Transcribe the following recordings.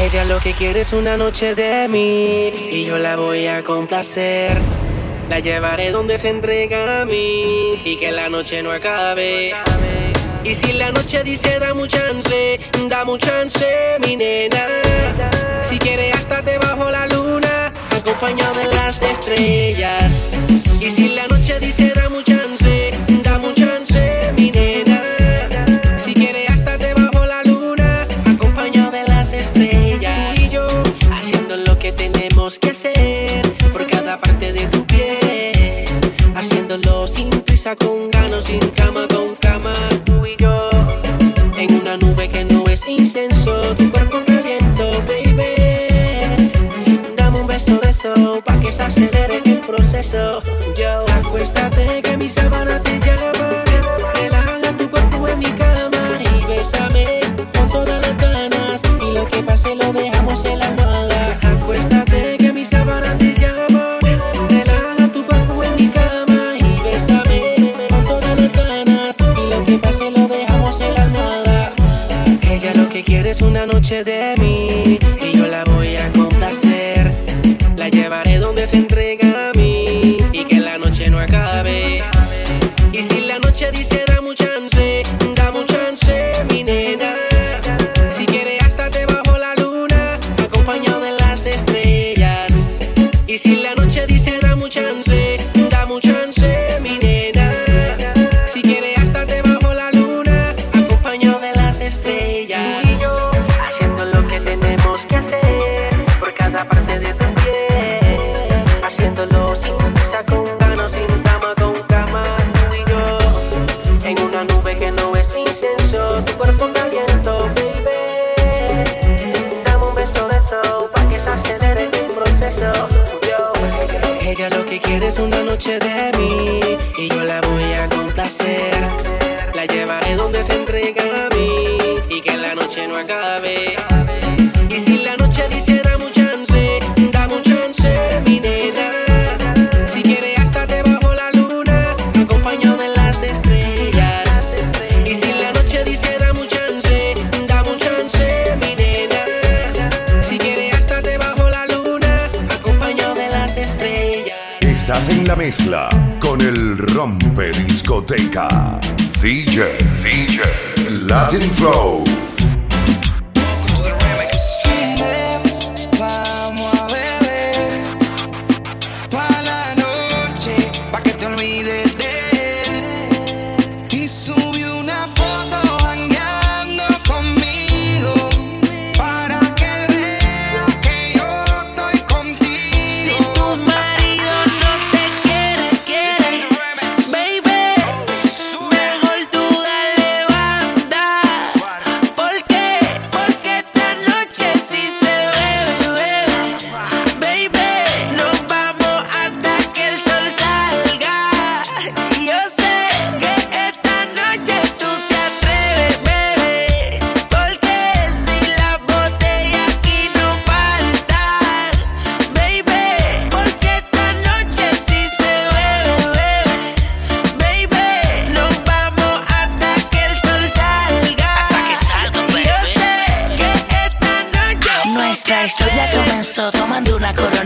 Ella lo que quiere es una noche de mí y yo la voy a complacer. La llevaré donde se entrega a mí y que la noche no acabe. Y si la noche dice da un chance, da un chance, mi nena. Si quiere hasta te bajo la luna, acompañado de las estrellas. Y si la noche dice da un chance, da un chance, mi nena. por cada parte de tu piel, haciéndolo sin prisa con lo dejamos en la almohada. Acuéstate que mis sábanas te llaman. Relaja tu cuerpo en mi cama y bésame con todas las ganas. Y lo que pase lo dejamos en la almohada. Ella lo que quiere es una noche de Quieres una noche de Estás en la mezcla con el rompe discoteca. DJ, DJ, Latin Flow.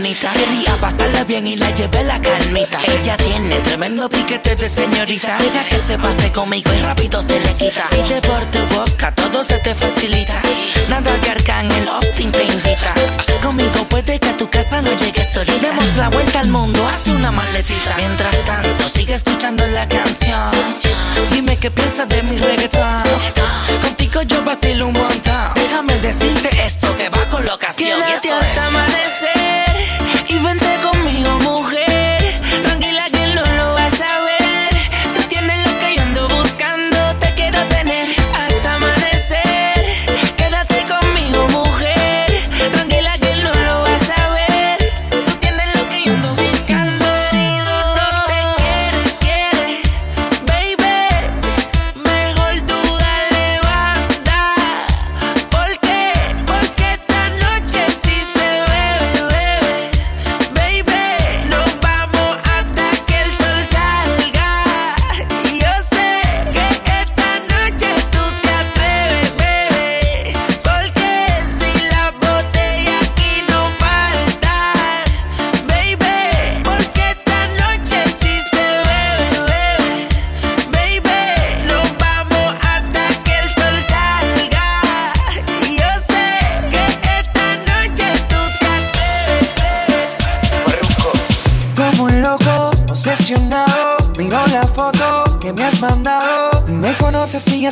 bonita. Quería pasarla bien y la llevé la calmita. Ella tiene tremendo piquete de señorita. Deja que se pase conmigo y rápido se le quita. Y de por tu boca todo se te facilita. Nada que Arcángel Austin te invita. Conmigo puede que a tu casa no llegues solita. Demos la vuelta al mundo, haz una maletita. Mientras tanto, sigue escuchando la canción. Dime qué piensas de mi reggaetón. Contigo yo vacilo un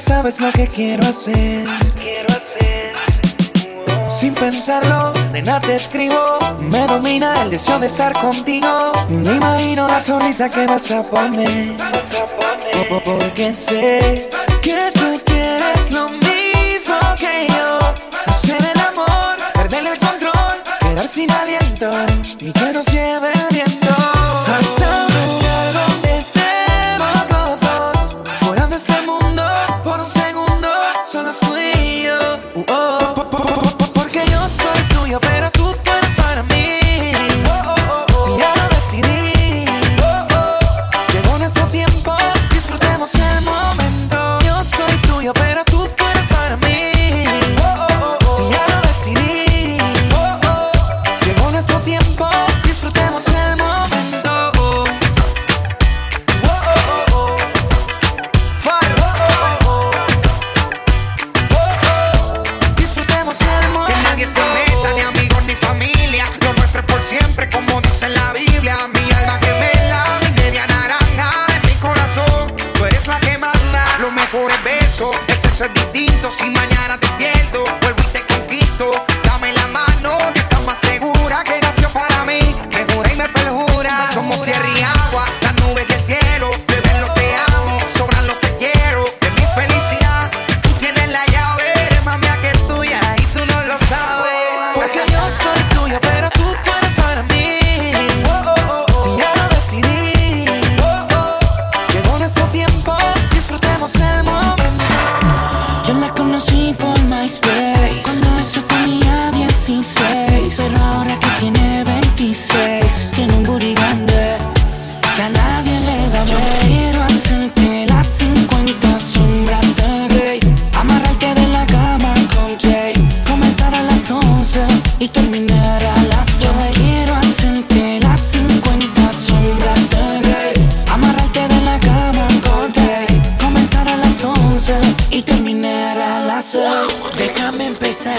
sabes lo que quiero hacer. Sin pensarlo, de nada te escribo. Me domina el deseo de estar contigo. Me imagino la sonrisa que vas a poner. Po- Porque sé que tú quieres lo mismo que yo. Hacer el amor, perder el control, quedar sin aliento y que nos lleve el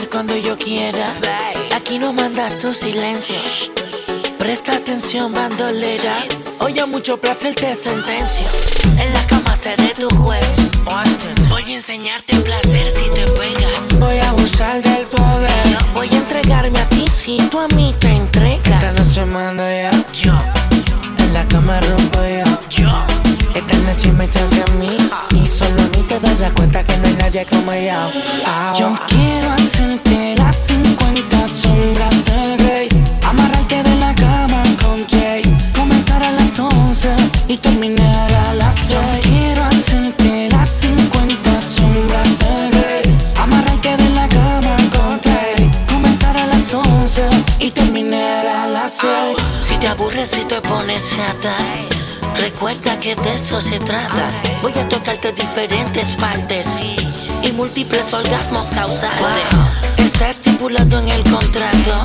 Cuando yo quiera Aquí no mandas tu silencio Presta atención, bandolera. Hoy a mucho placer te sentencio. En la cama seré tu juez. Voy a enseñarte placer si te pegas. Voy a abusar del poder. Voy a entregarme a ti si tú a mí te entregas. Esta noche mando ya. Yo. Yo. Yo quiero hacerte las 50 sombras de Grey. Amarrarte de la cama con Jay. Comenzar a las 11 y terminar a las 6. Quiero hacerte las 50 sombras de Grey. Amarrarte de la cama con Jay. Comenzar a las 11 y terminar a las 6. Si te aburres y te pones chata. Recuerda que de eso se trata. Voy a tocarte diferentes partes y múltiples orgasmos causarte. Está estipulado en el contrato.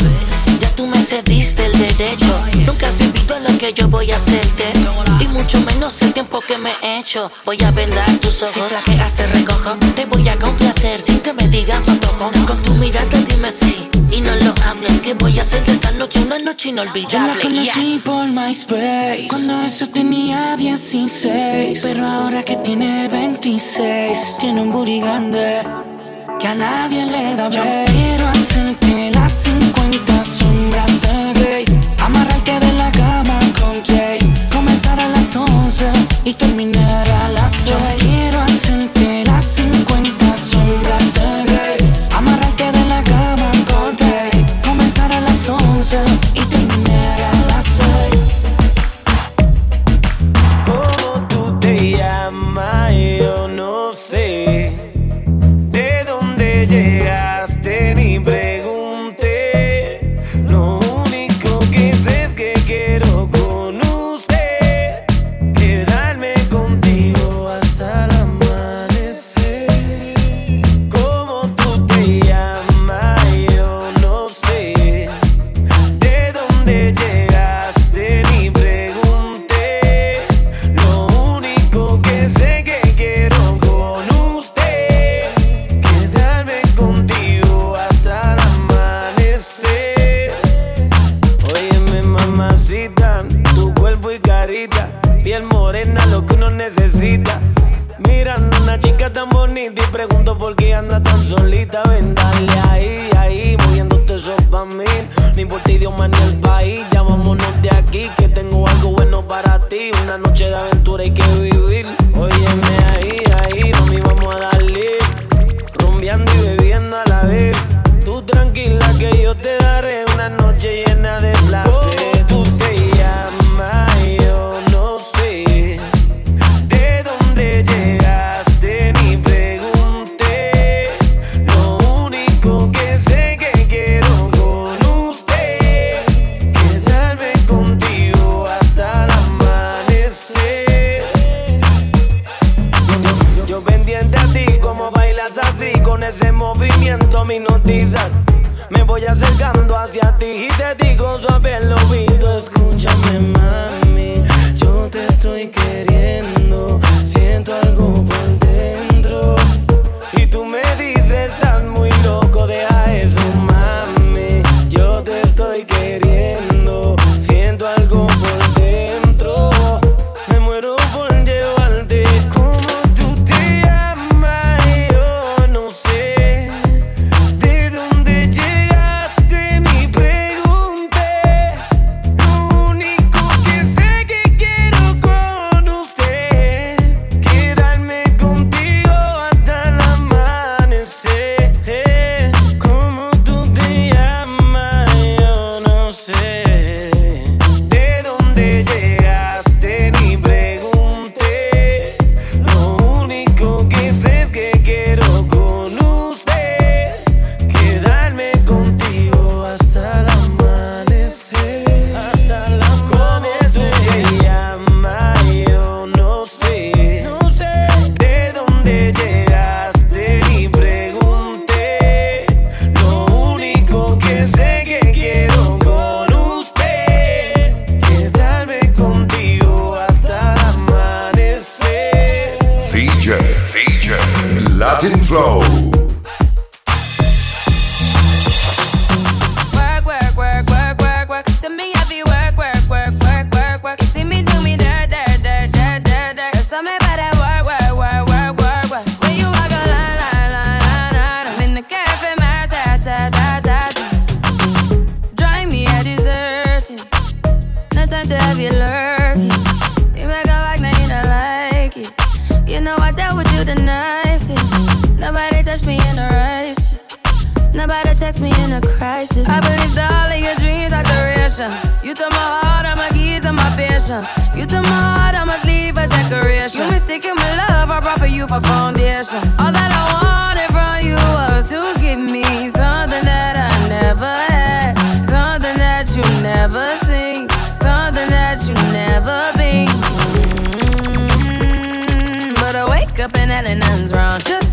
Ya tú me cediste el derecho. Nunca has vivido lo que yo voy a hacerte. Y mucho menos el tiempo que me he hecho. Voy a vendar tus ojos. Si flaqueas te recojo. Te voy a complacer sin que me digas no toco. Con tu mirada dime sí. Y no lo hables. Que voy a hacer de esta noche una noche inolvidable. Yo la conocí por MySpace. Cuando eso tenía 16. Pero ahora que tiene 26. Tiene un booty grande que a nadie le da Yo quiero hacerte las 50 sombras de Grey noche de aventura hay que vivir. Óyeme. Me voy acercando hacia ti y te digo suave el oído, escúchame mami, yo te estoy queriendo, siento algo por dentro. Latin Flow. You took my heart, all my keys, and my patience. You took my heart, I must leave a decoration. You mistaken my love, I brought for you for foundation. All that I wanted from you was to give me something that I never had, something that you never seen, something that you never been. Mm, But I wake up and nothing's wrong. Just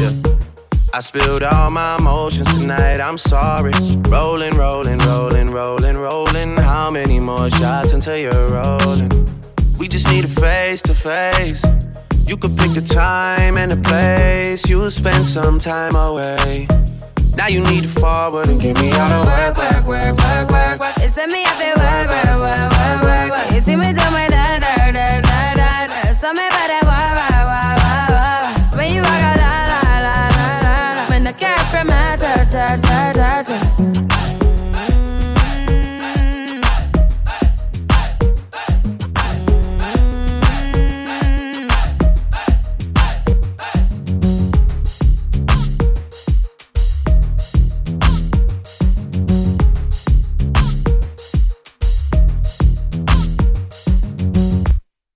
yeah. I spilled all my emotions tonight. I'm sorry. Rolling, rolling, rolling, rolling, rolling. How many more shots until you're rolling? We just need a face to face. You could pick the time and the place. You'll spend some time away. Now you need to forward and get me all the work, work, work, work, work, work. It's me, say work, work, work, work, work, work. You see me do my